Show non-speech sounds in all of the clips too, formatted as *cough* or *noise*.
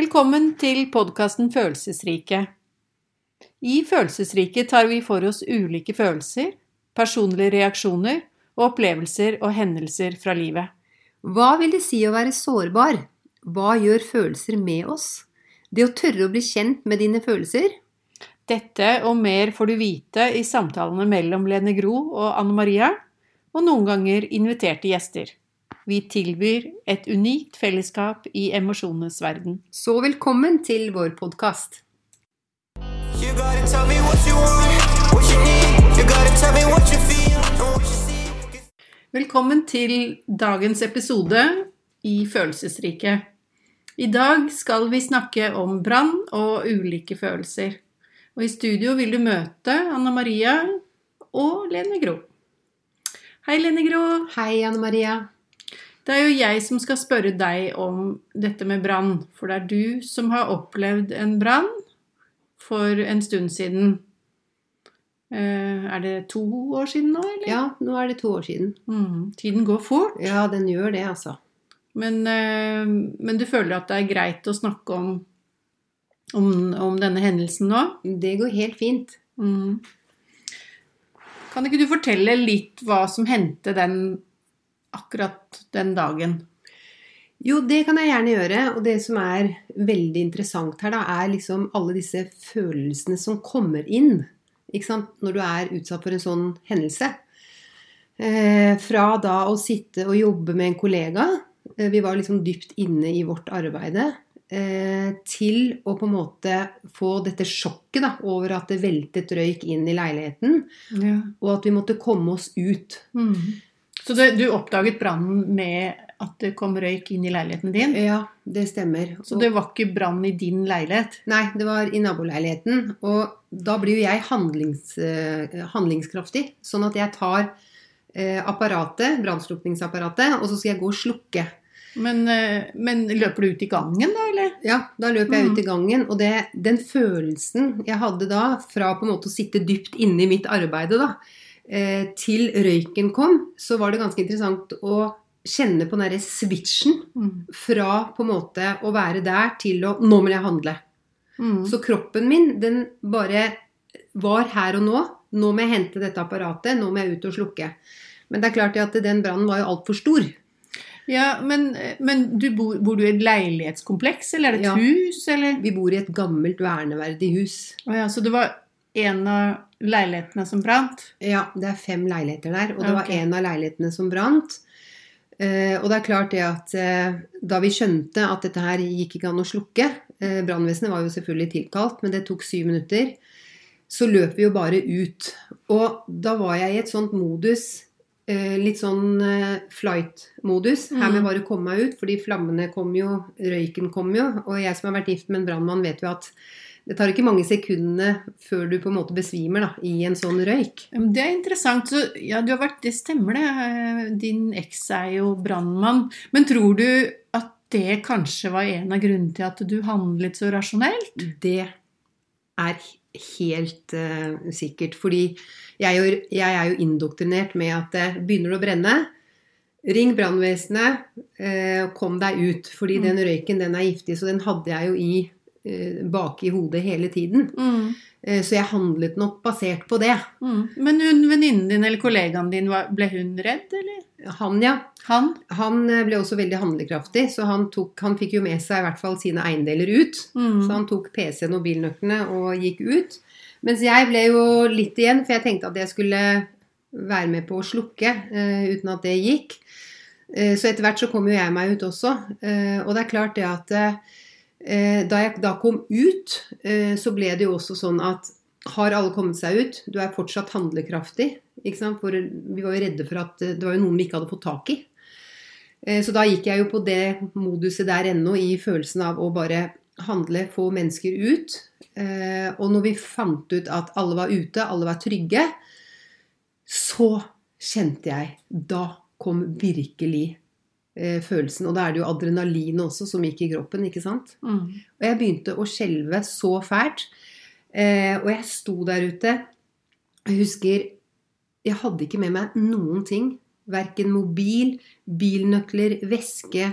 Velkommen til podkasten Følelsesrike. I Følelsesrike tar vi for oss ulike følelser, personlige reaksjoner og opplevelser og hendelser fra livet. Hva vil det si å være sårbar? Hva gjør følelser med oss? Det å tørre å bli kjent med dine følelser? Dette og mer får du vite i samtalene mellom Lene Gro og Anne Maria, og noen ganger inviterte gjester. Vi tilbyr et unikt fellesskap i emosjonenes verden. Så velkommen til vår podkast. You gotta tell me what you want, what you need. You gotta tell me what you feel Velkommen til dagens episode i Følelsesriket. I dag skal vi snakke om brann og ulike følelser. Og i studio vil du møte Anna Maria og Lene Gro. Hei, Lene Gro. Hei, Anne Maria. Det er jo jeg som skal spørre deg om dette med brann, for det er du som har opplevd en brann for en stund siden. Eh, Er det to år siden nå, eller? Ja, nå er det to år siden. Mm, tiden går fort. Ja, den gjør det, altså. Men, eh, men du føler at det er greit å snakke om, om, om denne hendelsen nå? Det går helt fint. Mm. Kan ikke du fortelle litt hva som hendte den, akkurat den dagen? Jo, det kan jeg gjerne gjøre. Og det som er veldig interessant her, da, er liksom alle disse følelsene som kommer inn? Når du er utsatt for en sånn hendelse. Eh, fra da å sitte og jobbe med en kollega, eh, vi var liksom dypt inne i vårt arbeide, eh, til å på en måte få dette sjokket da, over at det veltet røyk inn i leiligheten, Ja. og at vi måtte komme oss ut. Mm. Så det, du oppdaget brannen med at det kom røyk inn i leiligheten din? Ja, det stemmer. Så det var ikke brann i din leilighet? Nei, det var i naboleiligheten. Og da blir jo jeg handlings, eh, handlingskraftig. Sånn at jeg tar eh, apparatet, brannslukningsapparatet, og så skal jeg gå og slukke. Men, eh, men løper du ut i gangen da, eller? Ja, da løper jeg Mm. ut i gangen. Og det, den følelsen jeg hadde da, fra på en måte å sitte dypt inne i mitt arbeide, da, til røyken kom, så var det ganske interessant å kjenne på den derre switchen Mm. fra på en måte å være der til å Nå må jeg handle. Mm. Så kroppen min, den bare var her og nå. Nå må jeg hente dette apparatet, nå må jeg ut og slukke. Men det er klart at den brannen var jo altfor stor. Ja, men, men du bor, bor du i et leilighetskompleks, eller er det et Ja. hus, eller? Vi bor i et gammelt, verneverdig hus. Å ja, så det var en av leilighetene som brant? Ja, det er fem leiligheter der, og det okay. var en av leilighetene som brant. Eh, og det er klart det at eh, da vi skjønte at dette her gikk ikke an å slukke eh, Brannvesenet var jo selvfølgelig tilkalt, men det tok syv minutter. Så løp vi jo bare ut. Og da var jeg i et sånt modus, eh, litt sånn flight-modus. Her med bare å komme meg ut, fordi flammene kom jo, røyken kom jo. Og jeg som har vært gift med en brannmann, vet jo at det tar ikke mange sekundene før du på en måte besvimer da, i en sånn røyk. Det er interessant. Så, ja, du har vært, det stemmer det. Eh, Din eks er jo brannmann. Men tror du at det kanskje var en av grunnene til at du handlet så rasjonelt? Det er helt uh, sikkert. Fordi jeg, er jo- jeg er jo indoktrinert med at det begynner det å brenne, ring brannvesenet, eh, kom deg ut. Fordi Mm. den røyken den er giftig, så den hadde jeg jo i eh, bak i hodet hele tiden. Mm. Eh, så jeg handlet nok basert på det. Mm. Men hun venninnen din eller kollegaen din, ble hun redd, eller? Han, ja. Han? Han eh, ble også veldig handlekraftig, så han, tok, han fikk jo med seg i hvert fall sine eiendeler ut. Mm. Så han tok PC-en og bilnøklene og gikk ut. Mens jeg ble jo litt igjen, for jeg tenkte at jeg skulle være med på å slukke, uh, uten at det gikk. Uh, så etter hvert så kom jo jeg meg ut også. Uh, og det er klart det at eh, da jeg da kom ut, eh, så ble det jo også sånn at har alle kommet seg ut? Du er fortsatt handlekraftig. For vi var jo redde for at eh, det var jo noen vi ikke hadde fått tak i. Eh, Så da gikk jeg jo på det moduset der ennå, i følelsen av å bare handle, få mennesker ut. Eh, Og når vi fant ut at alle var ute, alle var trygge, så kjente jeg Da kom virkelig eh, følelsen. Og da er det jo adrenalinet også som gikk i kroppen, ikke sant? Mm. Og jeg begynte å skjelve så fælt. Eh, og jeg sto der ute. Jeg husker jeg hadde ikke med meg noen ting. Verken mobil, bilnøkler, veske,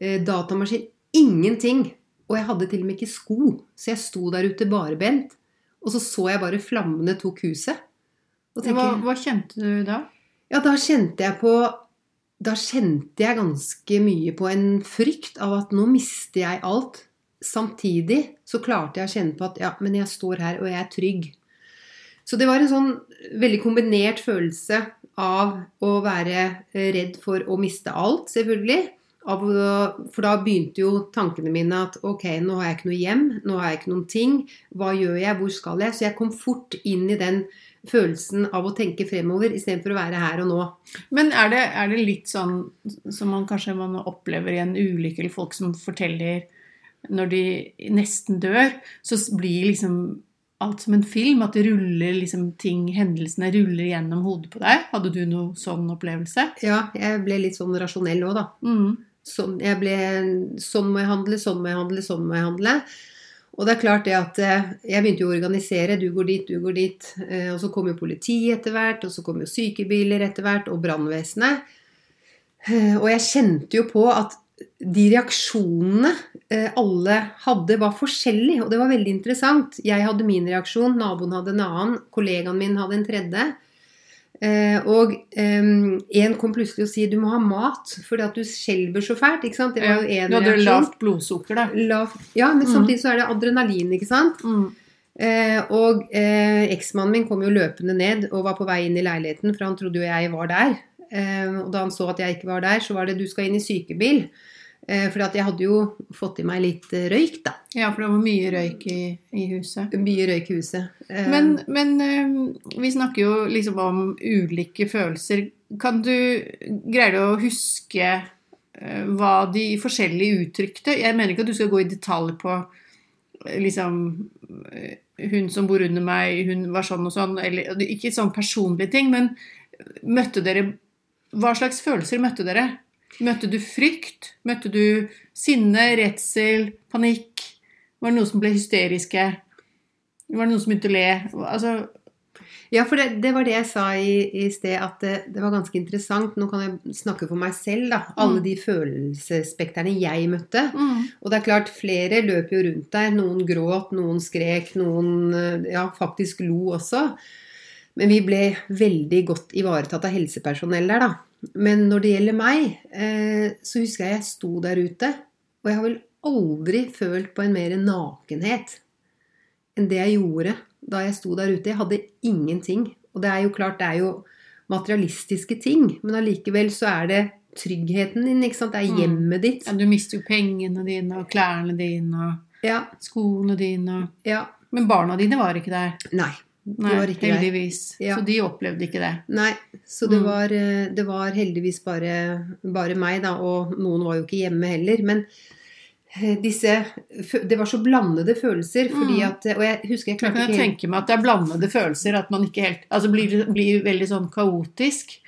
eh, datamaskin. Ingenting. Og jeg hadde til og med ikke sko, så jeg sto der ute barbent. Og så så jeg bare flammene tok huset. Og Hva, hva kjente du da? ja, da kjente jeg på Da kjente jeg ganske mye på en frykt av at nå mister jeg alt. Samtidig så klarte jeg å kjenne på at ja, men jeg står her, og jeg er trygg. Så det var en sånn veldig kombinert følelse av å være eh, redd for å miste alt, selvfølgelig. For da begynte jo tankene mine at ok, nå har jeg ikke noe hjem, nå har jeg ikke noen ting. Hva gjør jeg, hvor skal jeg? Så jeg kom fort inn i den følelsen av å tenke fremover istedenfor å være her og nå. Men er det, er det litt sånn som man kanskje man opplever i en ulykke, eller folk som forteller når de nesten dør, så blir liksom alt som en film, at det ruller liksom ting, hendelsene ruller gjennom hodet på deg. Hadde du noe sånn opplevelse? Ja, jeg ble litt sånn rasjonell òg, da. Mm. sånn, jeg ble, sånn må jeg handle, sånn må jeg handle, sånn må jeg handle. Og det er klart det at eh, jeg begynte jo å organisere. Du går dit, du går dit. eh, Og så kom jo politiet etter hvert, og så kom jo sykebiler etter hvert, og brannvesenet. Eh, Og jeg kjente jo på at de reaksjonene alle hadde, var forskjellige. Og det var veldig interessant. Jeg hadde min reaksjon, naboen hadde en annen, kollegaen min hadde en tredje. Eh, og én kom plutselig og si du må ha mat fordi at du skjelver så fælt. ikke sant? Det var jo en du hadde lavt blodsukker, da. Lav- Ja, men Mm. samtidig så er det adrenalin, ikke sant. Mm. Eh, og eh, eksmannen min kom jo løpende ned og var på vei inn i leiligheten, for han trodde jo jeg var der. Eh, og da han så at jeg ikke var der, så var det 'du skal inn i sykebil'. Eh, for at jeg hadde jo fått i meg litt eh, røyk, da. Ja, for det var mye røyk i, i huset. Mye røyk i huset. Eh, Men, men vi snakker jo liksom om ulike følelser. Kan du Greier du å huske hva de forskjellige uttrykte? Jeg mener ikke at du skal gå i detalj på liksom Hun som bor under meg, hun var sånn og sånn. Eller, ikke sånn personlige ting, men møtte dere Hva slags følelser møtte dere? Møtte du frykt? Møtte du sinne, redsel, panikk? Var det noen som ble hysteriske? Var det noen som begynte å le? Altså, Ja, for det, det var det jeg sa i, i sted, at det, det var ganske interessant. Nå kan jeg snakke for meg selv, da. Alle Mm. de følelsesspekterne jeg møtte. mm, Og det er klart, flere løp jo rundt der. Noen gråt, noen skrek, noen eh, ja, faktisk lo også. Men vi ble veldig godt ivaretatt av helsepersonell der, da. Men når det gjelder meg, eh, så husker jeg jeg sto der ute, og jeg har vel aldri følt på en mer nakenhet enn det jeg gjorde da jeg sto der ute. Jeg hadde ingenting. Og det er jo klart, det er jo materialistiske ting, men allikevel så er det tryggheten din, ikke sant. Det er Mm. hjemmet ditt. ja, du mister jo pengene dine og klærne dine og Ja, skoene dine. og- ja. Men barna dine var ikke der. Nei. Nei, var ikke heldigvis. Ja. Så de opplevde ikke det. Nei, så det Mm. var, eh, det var heldigvis bare, bare meg, da, og noen var jo ikke hjemme heller. Men eh, disse Det var så blandede følelser, fordi Mm. at Og jeg husker jeg klarte kan jeg ikke helt tenke meg at det er blandede følelser. At man ikke helt Altså blir, blir veldig sånn kaotisk.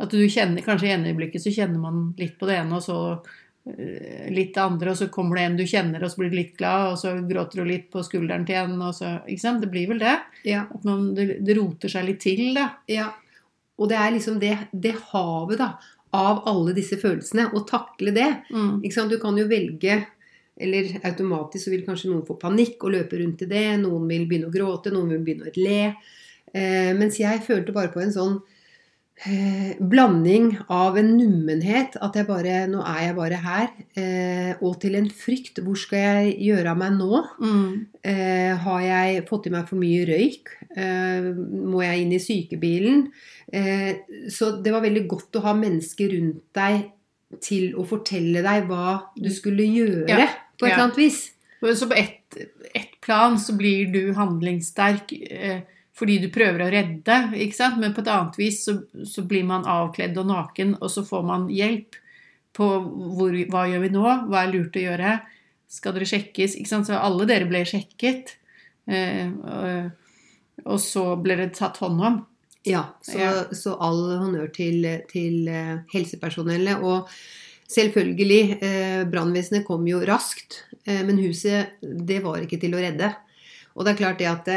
At du kjenner Kanskje i øyeblikket så kjenner man litt på det ene, og så eh, litt til andre, og så kommer det en du kjenner, og så blir du litt glad, og så gråter du litt på skulderen til en, og så Ikke sant? Det blir vel det. ja, At man, det, det roter seg litt til, da. ja. Og det er liksom det, det havet, da, av alle disse følelsene. Å takle det. Mm. Ikke sant? Du kan jo velge eller automatisk så vil kanskje noen få panikk og løpe rundt i det. Noen vil begynne å gråte, noen vil begynne å le. Eh, mens jeg følte bare på en sånn eh, blanding av en nummenhet. At jeg bare Nå er jeg bare her. Eh, og til en frykt. Hvor skal jeg gjøre av meg nå? Mm. Eh, har jeg fått i meg for mye røyk? Eh, må jeg inn i sykebilen? Eh, så det var veldig godt å ha mennesker rundt deg til å fortelle deg hva du skulle gjøre, Ja. på et eller annet vis. Så på ett et plan så blir du handlingssterk eh, fordi du prøver å redde, ikke sant? men på et annet vis så, så blir man avkledd og naken, og så får man hjelp på hvor, hva gjør vi nå, hva er lurt å gjøre, skal dere sjekkes? Ikke sant? Så alle dere ble sjekket, eh, og, så ble det tatt hånd om. Ja, så, Ja. så all honnør til, til eh, helsepersonellet. Og selvfølgelig, eh, brannvesenet kom jo raskt, eh, men huset det var ikke til å redde. Og det er klart det at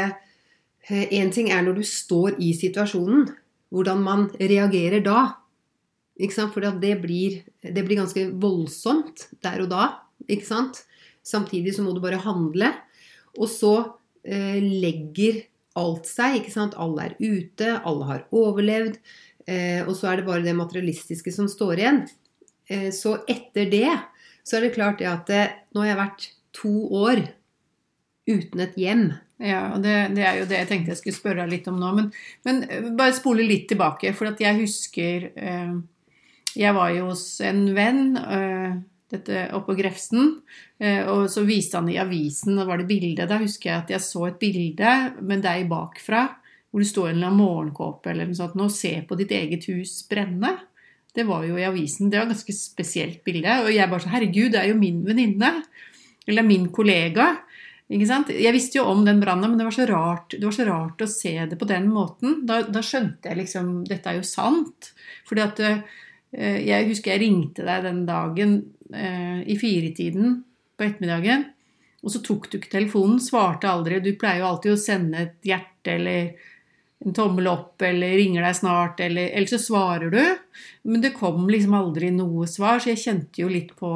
én ting er når du står i situasjonen, hvordan man reagerer da. For det blir, det blir ganske voldsomt der og da. Samtidig så må du bare handle. Og så eh, legger alt seg. Alle er ute, alle har overlevd. Eh, og så er det bare det materialistiske som står igjen. Eh, så etter det så er det klart det at eh, nå har jeg vært to år uten et hjem. Ja, og det, det er jo det jeg tenkte jeg skulle spørre deg litt om nå. Men, men eh, bare spole litt tilbake, for at jeg husker eh, Jeg var jo hos en venn eh, dette oppe på Grefsen, eh, og så viste han i avisen, og var det bilde. Da husker jeg at jeg så et bilde med deg bakfra, hvor du står i en eller annen morgenkåpe eller noe sånt, og se på ditt eget hus brenne. Det var jo i avisen. Det var et ganske spesielt bilde. Og jeg bare så Herregud, det er jo min venninne. Eller min kollega. Ikke sant? Jeg visste jo om den brannen, men det var, rart, det var så rart å se det på den måten. Da, da skjønte jeg liksom Dette er jo sant. Fordi at eh, Jeg husker jeg ringte deg den dagen eh, i firetiden på ettermiddagen. Og så tok du ikke telefonen, svarte aldri. Du pleier jo alltid å sende et hjerte eller en tommel opp eller ringer deg snart, eller, eller så svarer du. Men det kom liksom aldri noe svar, så jeg kjente jo litt på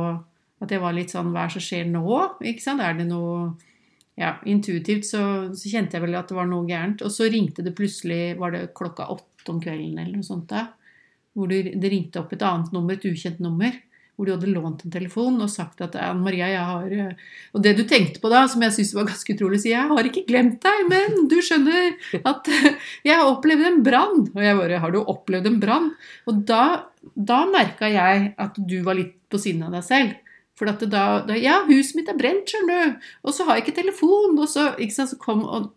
at jeg var litt sånn Hva er det som skjer nå? Ikke sant? Er det noe Ja, intuitivt så, så kjente jeg vel at det var noe gærent. Og så ringte det plutselig Var det klokka åtte om kvelden eller noe sånt da? Hvor det, det ringte opp et annet nummer, et ukjent nummer. Hvor du hadde lånt en telefon og sagt at Anne Maria, jeg har eh», Og det du tenkte på da, som jeg syntes var ganske utrolig, sier jeg har ikke glemt deg, men du skjønner at *laughs* jeg har opplevd en brann. Og jeg bare Har du opplevd en brann? Og da, da merka jeg at du var litt på siden av deg selv. For at det da, da Ja, huset mitt er brent, skjønner du. Og så har jeg ikke telefon. Og så, ikke sant, så kom og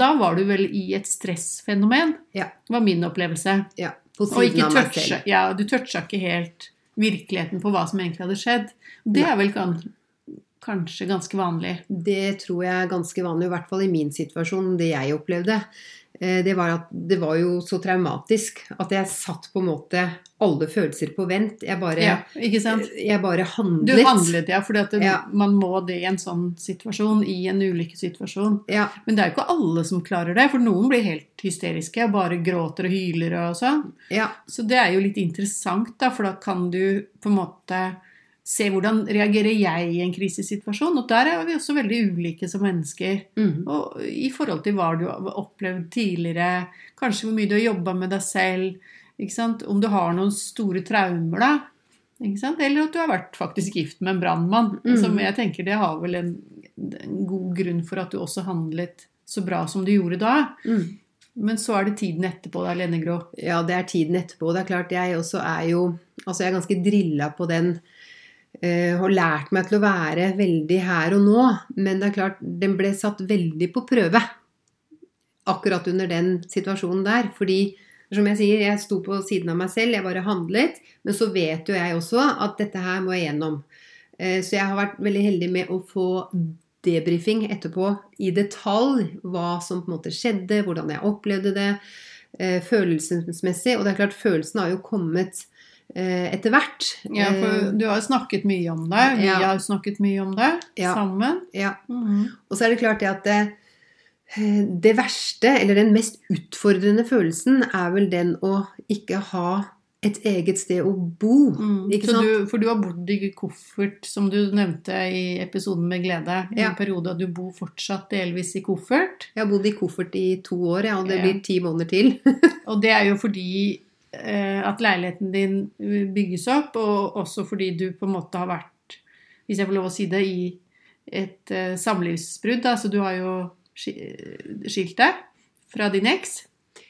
Da var du vel i et stressfenomen, Ja. var min opplevelse. Ja, på Og siden ikke av meg selv. Ja, du toucha ikke helt virkeligheten på hva som egentlig hadde skjedd. Det er vel kan, kanskje ganske vanlig. Det tror jeg er ganske vanlig, i hvert fall i min situasjon, det jeg opplevde. Eh, Det var at det var jo så traumatisk at jeg satt på en måte alle følelser på vent. Jeg bare, Ja, jeg bare Du handlet. handlet, ja, For Ja. man må det i en sånn situasjon, i en ulykkessituasjon. Ja, Men det er jo ikke alle som klarer det, for noen blir helt hysteriske og bare gråter og hyler og sånn. ja, Så det er jo litt interessant, da, for da kan du på en måte se hvordan reagerer jeg i en krisesituasjon. Og der er vi også veldig ulike som mennesker. Mm. Og i forhold til hva du har opplevd tidligere, kanskje hvor mye du har jobba med deg selv, om du har noen store traumer, da. Eller at du har vært faktisk gift med en brannmann. Mm. Som jeg tenker det har vel en, en god grunn for at du også handlet så bra som du gjorde da. Mm. Men så er det tiden etterpå, da, Lene Grå. ja, det er tiden etterpå. Det er klart, jeg også er jo Altså, jeg er ganske drilla på den. Eh, har lært meg til å være veldig her og nå, men det er klart, den ble satt veldig på prøve akkurat under den situasjonen der. Fordi, som jeg sier, jeg sto på siden av meg selv, jeg bare handlet. Men så vet jo jeg også at dette her må jeg gjennom. Eh, Så jeg har vært veldig heldig med å få debrifing etterpå i detalj. Hva som på en måte skjedde, hvordan jeg opplevde det. eh, Følelsesmessig. Og det er klart, følelsen har jo kommet eh, etter hvert. Ja, for du har snakket mye om det. Vi Ja. har snakket mye om det Ja. sammen. Eh, Ja. Mhm. Og så er det klart det at det, det verste, eller den mest utfordrende følelsen, er vel den å ikke ha et eget sted å bo. Mm. Du, for du har bodd i koffert, som du nevnte i episoden med glede. I Ja. en periode, og du bor fortsatt delvis i koffert. Jeg har bodd i koffert i to år, ja, og det blir ti måneder til. *laughs* Og det er jo fordi eh, at leiligheten din bygges opp, og også fordi du på en måte har vært, hvis jeg får lov å si det, i et eh, samlivsbrudd. Altså du har jo skilt deg fra din eks.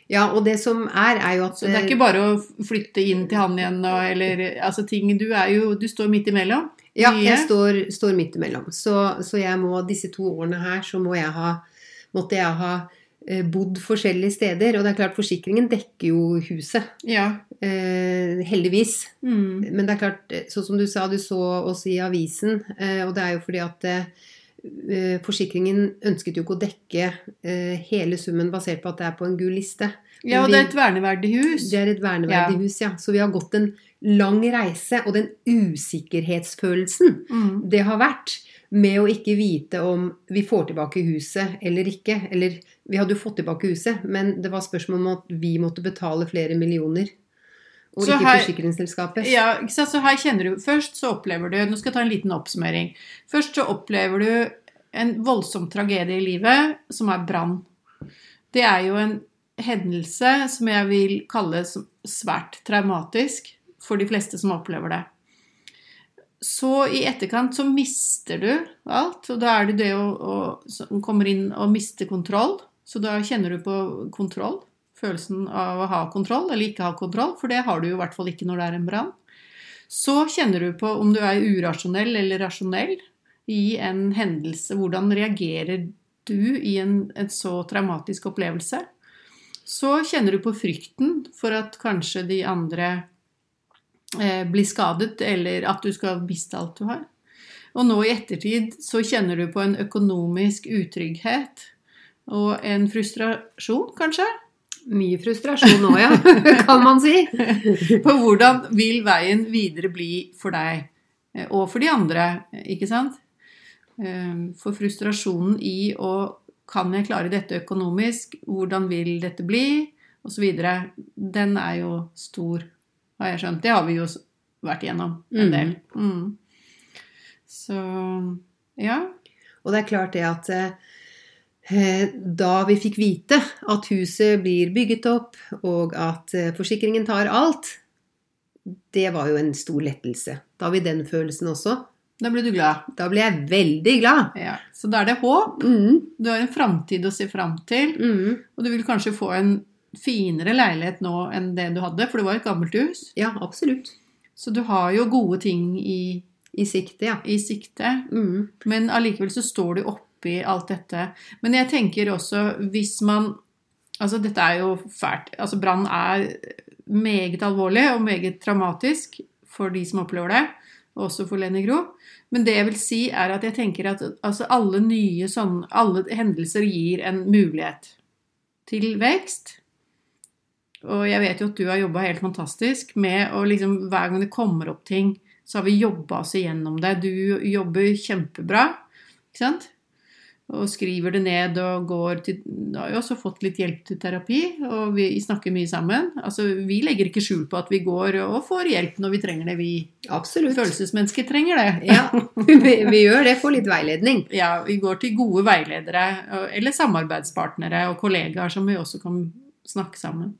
Ja, og det som er, er jo at Så det er ikke bare å flytte inn til han igjen, og, eller altså ting Du er jo Du står midt imellom. Ja, jeg står, står midt imellom. Så, så jeg må, disse to årene her, så må jeg ha, måtte jeg ha eh, bodd forskjellige steder. Og det er klart, forsikringen dekker jo huset. Ja. Eh, heldigvis. Mm. Men det er klart, eh, sånn som du sa, du så oss i avisen, eh, og det er jo fordi at eh, forsikringen ønsket jo ikke å dekke eh, hele summen basert på at det er på en gul liste. Ja, og vi- det er et verneverdig hus. Det er et verneverdig Ja. hus, ja. Så vi har gått en lang reise, og den usikkerhetsfølelsen Mm. det har vært med å ikke vite om vi får tilbake huset eller ikke. Eller vi hadde jo fått tilbake huset, men det var spørsmål om at vi måtte betale flere millioner. Og Så ikke her- forsikringsselskapet. Ja? Så her kjenner du Først så opplever du Nå skal jeg ta en liten oppsummering. Først så opplever du en voldsom tragedie i livet, som er brann. Det er jo en hendelse som jeg vil kalle svært traumatisk for de fleste som opplever det. Så i etterkant så mister du alt, og da er det det å, å som kommer inn og miste kontroll. Så da kjenner du på kontroll. Følelsen av å ha kontroll eller ikke ha kontroll, for det har du jo i hvert fall ikke når det er en brann. Så kjenner du på om du er urasjonell eller rasjonell i en hendelse. Hvordan reagerer du i en, en så traumatisk opplevelse? Så kjenner du på frykten for at kanskje de andre eh, blir skadet, eller at du skal miste alt du har. Og nå i ettertid så kjenner du på en økonomisk utrygghet og en frustrasjon, kanskje? Mye frustrasjon nå, ja. *laughs* kan man si. *laughs* på hvordan vil veien videre bli for deg eh, og for de andre, ikke sant? Eh, For frustrasjonen i å kan jeg klare dette økonomisk, hvordan vil dette bli, osv. Den er jo stor, har jeg skjønt. Det har vi jo vært igjennom en Mm. del. Mm. Så ja. Og det er klart det at eh, da vi fikk vite at huset blir bygget opp, og at eh, forsikringen tar alt, det var jo en stor lettelse. Da har vi den følelsen også. Da ble du glad. Da ble jeg veldig glad. Ja. Så da er det håp. Mm, Du har en framtid å se fram til. mm, Og du vil kanskje få en finere leilighet nå enn det du hadde, for det var et gammelt hus. ja, absolutt. Så du har jo gode ting i, I sikte, ja. i sikte. Mm, Men allikevel så står du oppi alt dette. Men jeg tenker også hvis man Altså dette er jo fælt. Altså brann er meget alvorlig og meget traumatisk for de som opplever det. Og også for Lenny Gro. Men det jeg vil si er at jeg tenker at altså alle nye sånne Alle hendelser gir en mulighet til vekst. Og jeg vet jo at du har jobba helt fantastisk med å liksom Hver gang det kommer opp ting, så har vi jobba oss igjennom det. Du jobber kjempebra, ikke sant? Og skriver det ned og går til Du har jo også fått litt hjelp til terapi, og vi snakker mye sammen. Altså, vi legger ikke skjul på at vi går og får hjelp når vi trenger det. Vi absolutt. følelsesmennesker trenger det. Ja, *laughs* vi, vi gjør det. Får litt veiledning. Ja, vi går til gode veiledere eller samarbeidspartnere og kollegaer som vi også kan snakke sammen.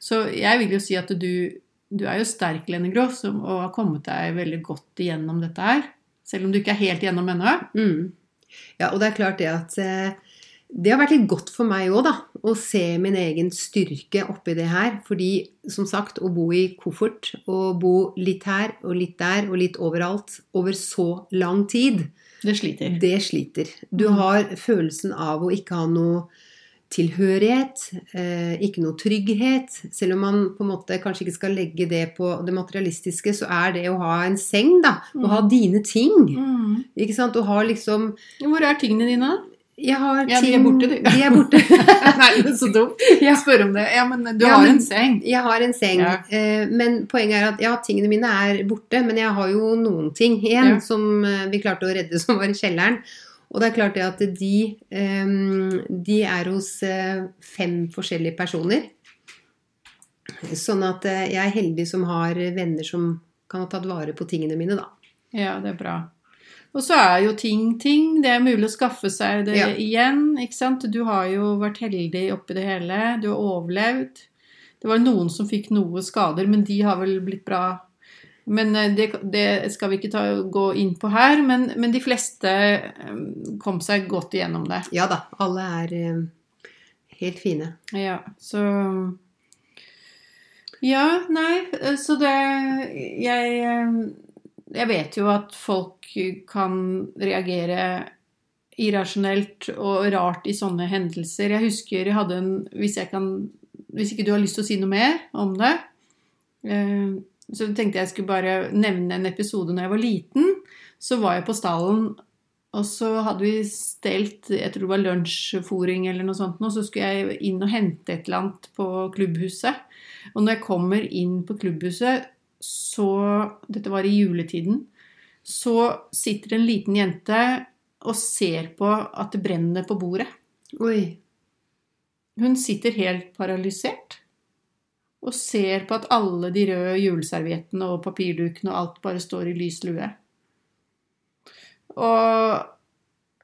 Så jeg vil jo si at du, du er jo sterk, Lene Grå, og har kommet deg veldig godt igjennom dette her. Selv om du ikke er helt igjennom ennå. Mm. Ja, og det er klart det at eh, det har vært litt godt for meg òg, da. Å se min egen styrke oppi det her. Fordi som sagt, å bo i koffert og bo litt her og litt der og litt overalt over så lang tid, Det sliter. det sliter. Du Mm. har følelsen av å ikke ha noe tilhørighet, eh, ikke noe trygghet. Selv om man på en måte kanskje ikke skal legge det på det materialistiske, så er det å ha en seng, da. Å ha dine ting. Mm. Ikke sant? Å ha liksom Hvor er tingene dine? Jeg har Ja, de er borte, du. De er borte. *laughs* Nei, det er så dumt. *laughs* Ja. Spør om det. Ja, men du Ja, har men- en seng. Jeg har en seng, Ja. eh, men poenget er at ja, tingene mine er borte. Men jeg har jo noen ting igjen som eh, vi klarte å redde, *laughs* som var i kjelleren. Og det er klart det at de, de er hos eh, fem forskjellige personer. Sånn at eh, jeg er heldig som har venner som kan ha tatt vare på tingene mine, da. Ja, det er bra. Og så er jo ting ting. Det er mulig å skaffe seg det Ja. igjen. ikke sant? Du har jo vært heldig oppi det hele. Du har overlevd. Det var noen som fikk noe skader, men de har vel blitt bra. Men eh, det, det skal vi ikke ta, gå inn på her. Men, men de fleste eh, kom seg godt igjennom det. Ja da, alle er eh, helt fine. Ja, så Ja, nei, så det Jeg Jeg vet jo at folk kan reagere irrasjonelt og rart i sånne hendelser. Jeg husker jeg hadde en Hvis jeg kan Hvis ikke du har lyst til å si noe mer om det, eh, så tenkte jeg skulle bare nevne en episode når jeg var liten. Så var jeg på stallen Og så hadde vi stelt jeg tror det var lunsjfòring eller noe sånt, og så skulle jeg inn og hente et eller annet på klubbhuset. Og når jeg kommer inn på klubbhuset, så Dette var i juletiden. Så sitter en liten jente og ser på at det brenner på bordet. Oi. Hun sitter helt paralysert og ser på at alle de røde juleserviettene og papirdukene og alt bare står i lys lue. Og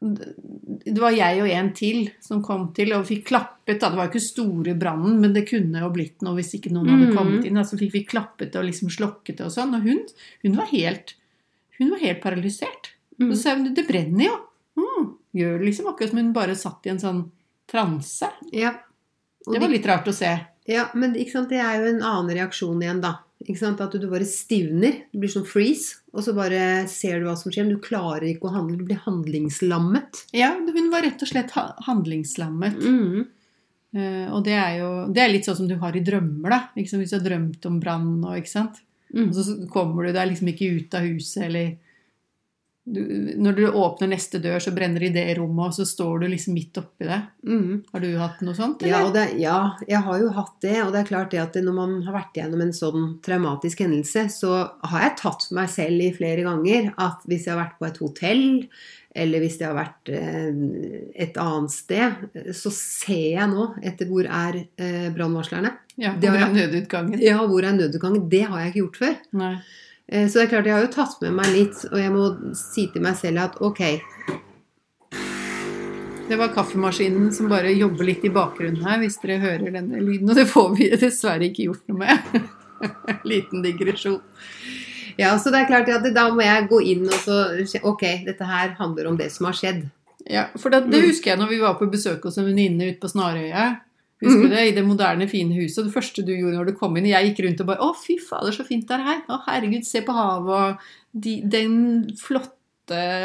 det var jeg og en til som kom til og fikk klappet. Da. Det var jo ikke store brannen, men det kunne jo blitt noe hvis ikke noen hadde kommet inn. Da. Så fikk vi klappet det og liksom slokket og sånn. Og hun, hun, var, helt, hun var helt paralysert. Mm. Så sa hun det brenner jo. Mm, gjør det liksom akkurat som hun bare satt i en sånn transe. Ja. Det var litt rart å se. Ja, men det er jo en annen reaksjon igjen, da. At du bare stivner. Du blir sånn freeze. Og så bare ser du hva som skjer. Men du klarer ikke å handle. Du blir handlingslammet. Ja, hun var rett og slett handlingslammet. Mm. Uh, og det er jo det er litt sånn som du har i drømmer, da. Liksom. Hvis du har drømt om brann og ikke sant. Mm. Og så kommer du deg liksom ikke ut av huset, eller du, Når du åpner neste dør, så brenner det i det rommet, og så står du liksom midt oppi det. Mm. Har du hatt noe sånt? Ja, det, ja, jeg har jo hatt det. Og det er klart det at når man har vært igjennom en sånn traumatisk hendelse, så har jeg tatt for meg selv i flere ganger at hvis jeg har vært på et hotell, eller hvis det har vært eh, et annet sted, så ser jeg nå etter hvor er eh, brannvarslerne. ja, hvor er nødutgangen? Ja, hvor er nødutgangen? Det har jeg ikke gjort før. Nei. Eh, Så det er klart, jeg har jo tatt med meg litt, og jeg må si til meg selv at ok, Det var kaffemaskinen som bare jobber litt i bakgrunnen her, hvis dere hører denne lyden. Og det får vi dessverre ikke gjort noe med. *laughs* Liten digresjon. ja, så det er klart at da må jeg gå inn og så Ok, dette her handler om det som har skjedd. Ja, for det, det Mm. husker jeg når vi var på besøk hos en venninne ute på Snarøya. Husker Mhm. du det? I det moderne, fine huset. Det første du gjorde når du kom inn Jeg gikk rundt og bare Å, fy fader, så fint det er her. Å, herregud, se på havet og de, den flotte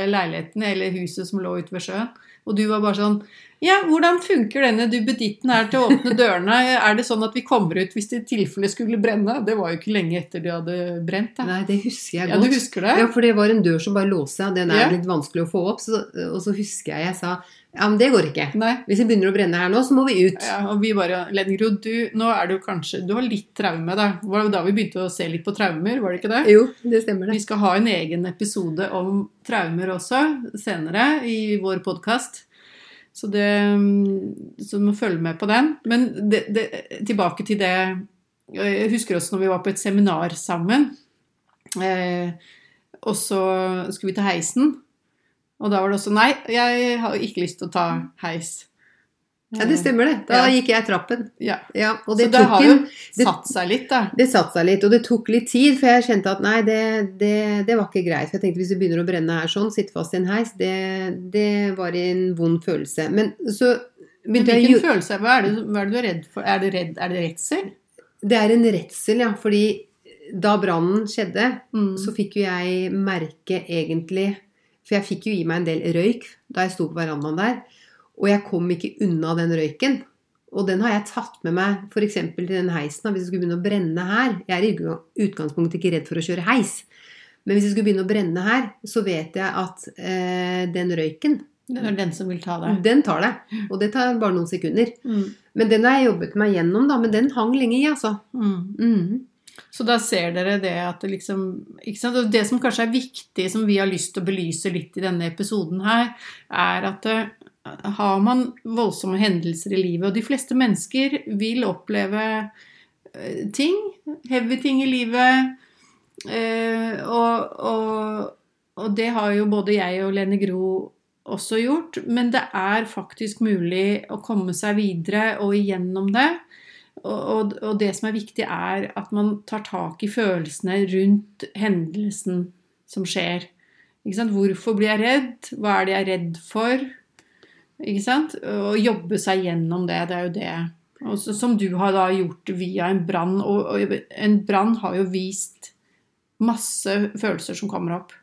leiligheten eller huset som lå ute ved sjøen. Og du var bare sånn Ja, hvordan funker denne duppeditten her til å åpne dørene? Er det sånn at vi kommer ut hvis det i tilfelle skulle brenne? Det var jo ikke lenge etter de hadde brent. Da. Nei, det husker jeg godt. Ja, du husker det? Ja, for det var en dør som bare låste seg, og den er Ja. litt vanskelig å få opp. Så, og så husker jeg jeg sa ja, men det går ikke. Nei. Hvis det begynner å brenne her nå, så må vi ut. Ja, og vi bare Lenngro, du, nå er du kanskje Du har litt traume, da. Det var jo da vi begynte å se litt på traumer, var det ikke det? Jo, det stemmer det. Vi skal ha en egen episode om traumer også senere i vår podkast. Så det Så du må følge med på den. Men det, det, tilbake til det Jeg husker også når vi var på et seminar sammen. Eh, og så skulle vi til heisen. Og da var det også Nei, jeg har ikke lyst til å ta heis. Ja, det stemmer det. Da Ja. gikk jeg trappen. Ja. Ja, og Så det det tok har jo satt seg litt, da. Det satt seg litt, og det tok litt tid, for jeg kjente at nei, det, det, det var ikke greit. For jeg tenkte hvis det begynner å brenne her sånn, sitte fast i en heis, det, det var en vond følelse. Men så begynte jeg Hvilken følelse hva er, det, hva er det du er redd for? Er det, redd, er det redsel? Det er en redsel, ja. Fordi da brannen skjedde, Mm. så fikk jo jeg merke egentlig For jeg fikk jo i meg en del røyk da jeg sto på verandaen der. Og jeg kom ikke unna den røyken. Og den har jeg tatt med meg f.eks. til den heisen. Hvis det skulle begynne å brenne her Jeg er i utgangspunktet ikke redd for å kjøre heis. Men hvis det skulle begynne å brenne her, så vet jeg at eh, den røyken, Den er den som vil ta deg. den tar det. Og det tar bare noen sekunder. Mm. Men den har jeg jobbet meg gjennom, da. Men den hang lenge i, altså. Mm. Mm. Så da ser dere det at det liksom ikke sant? Og det som kanskje er viktig, som vi har lyst til å belyse litt i denne episoden her, er at eh, har man voldsomme hendelser i livet, og de fleste mennesker vil oppleve eh, ting, heavy ting i livet, eh, og, og, og det har jo både jeg og Lene Gro også gjort, men det er faktisk mulig å komme seg videre og igjennom det. Og, og, og det som er viktig, er at man tar tak i følelsene rundt hendelsen som skjer. Hvorfor blir jeg redd? Hva er det jeg er redd for? Ikke sant? Og jobbe seg gjennom det. Det er jo det. Også, som du har da gjort via en brann. Og, og en brann har jo vist masse følelser som kommer opp.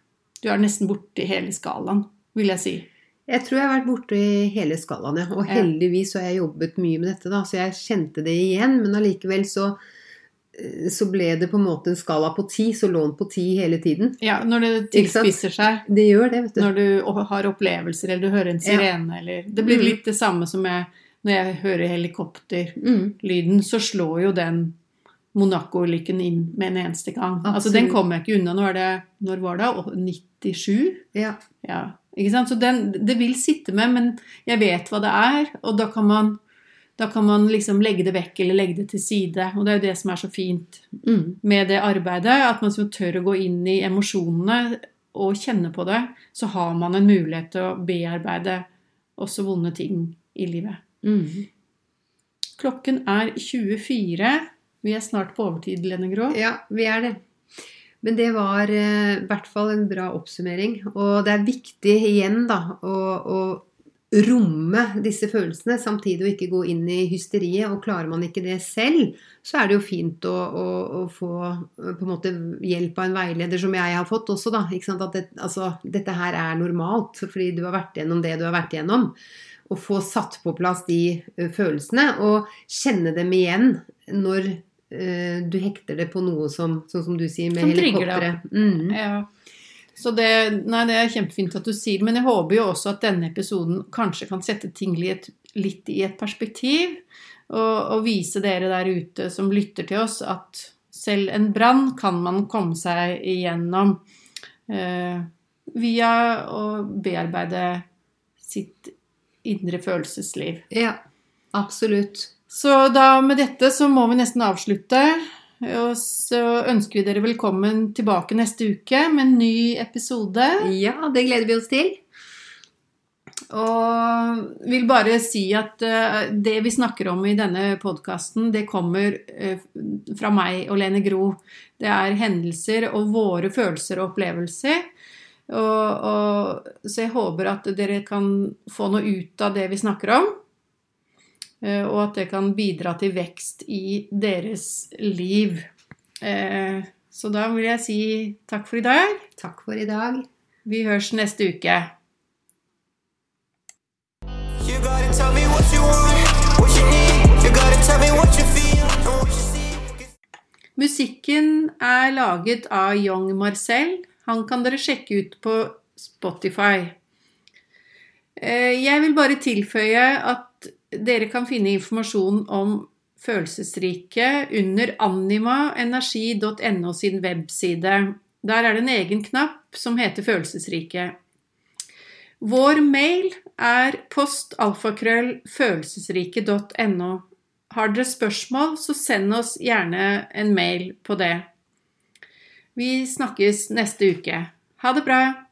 Du er nesten borti hele skalaen, vil jeg si. Jeg tror jeg har vært borte i hele skalaen, ja. Og heldigvis så har jeg jobbet mye med dette, da, så jeg kjente det igjen. Men allikevel så eh, så ble det på en måte en skala på ti, så lå den på ti hele tiden. Ja, når det tilspisser seg. Det gjør det, vet du. Når du har opplevelser, eller du hører en sirene, eller Det blir Mm. litt det samme som jeg, når jeg hører helikopterlyden, Mm. så slår jo den Monaco-ulykken inn med en eneste gang. Altså, den kommer kom jeg ikke unna. Når, det Når var det? Å, 97? Ja. Ja. Så den, det vil sitte med, men jeg vet hva det er, og da kan man da kan man liksom legge det vekk eller legge det til side. Og det er jo det som er så fint Mm. med det arbeidet. At man så tør å gå inn i emosjonene og kjenne på det. Så har man en mulighet til å bearbeide også vonde ting i livet. Mm. Klokken er 24. Vi er snart på overtid, Lene Grå. Ja, vi er det. Men det var eh, i hvert fall en bra oppsummering. Og det er viktig igjen da å, å romme disse følelsene, samtidig å ikke gå inn i hysteriet. Og klarer man ikke det selv, så er det jo fint å, å, å få eh, på en måte hjelp av en veileder, som jeg har fått også. da? At det, altså, dette her er normalt, fordi du har vært gjennom det du har vært gjennom. Å få satt på plass de eh, følelsene, og kjenne dem igjen når du hekter det på noe som, sånn som du sier, med helikopteret. Mm. Ja. Så det, nei, det er kjempefint at du sier det, men jeg håper jo også at denne episoden kanskje kan sette ting litt, litt i et perspektiv, og, og vise dere der ute som lytter til oss, at selv en brann kan man komme seg igjennom eh, via å bearbeide sitt indre følelsesliv. Ja, absolutt. Så da med dette så må vi nesten avslutte. Og så ønsker vi dere velkommen tilbake neste uke med en ny episode. Ja, det gleder vi oss til. Og vil bare si at eh, det vi snakker om i denne podkasten, det kommer eh, fra meg og Lene Gro. Det er hendelser og våre følelser og opplevelser. Og, og, så jeg håper at dere kan få noe ut av det vi snakker om. Eh, Og at det kan bidra til vekst i deres liv. Eh, Så da vil jeg si takk for i dag. Takk for i dag. Vi høres neste uke. You gotta tell me what you want, what you need. You gotta tell me what you feel and what you see. Musikken er laget av Young Marcel. Han kan dere sjekke ut på Spotify. Eh, Jeg vil bare tilføye at dere kan finne informasjon om følelsesrike under animaenergi.no sin webside. Der er det en egen knapp som heter Følelsesrike. Vår mail er postalfakrøllfølelsesrike.no. Har dere spørsmål, så send oss gjerne en mail på det. Vi snakkes neste uke. Ha det bra!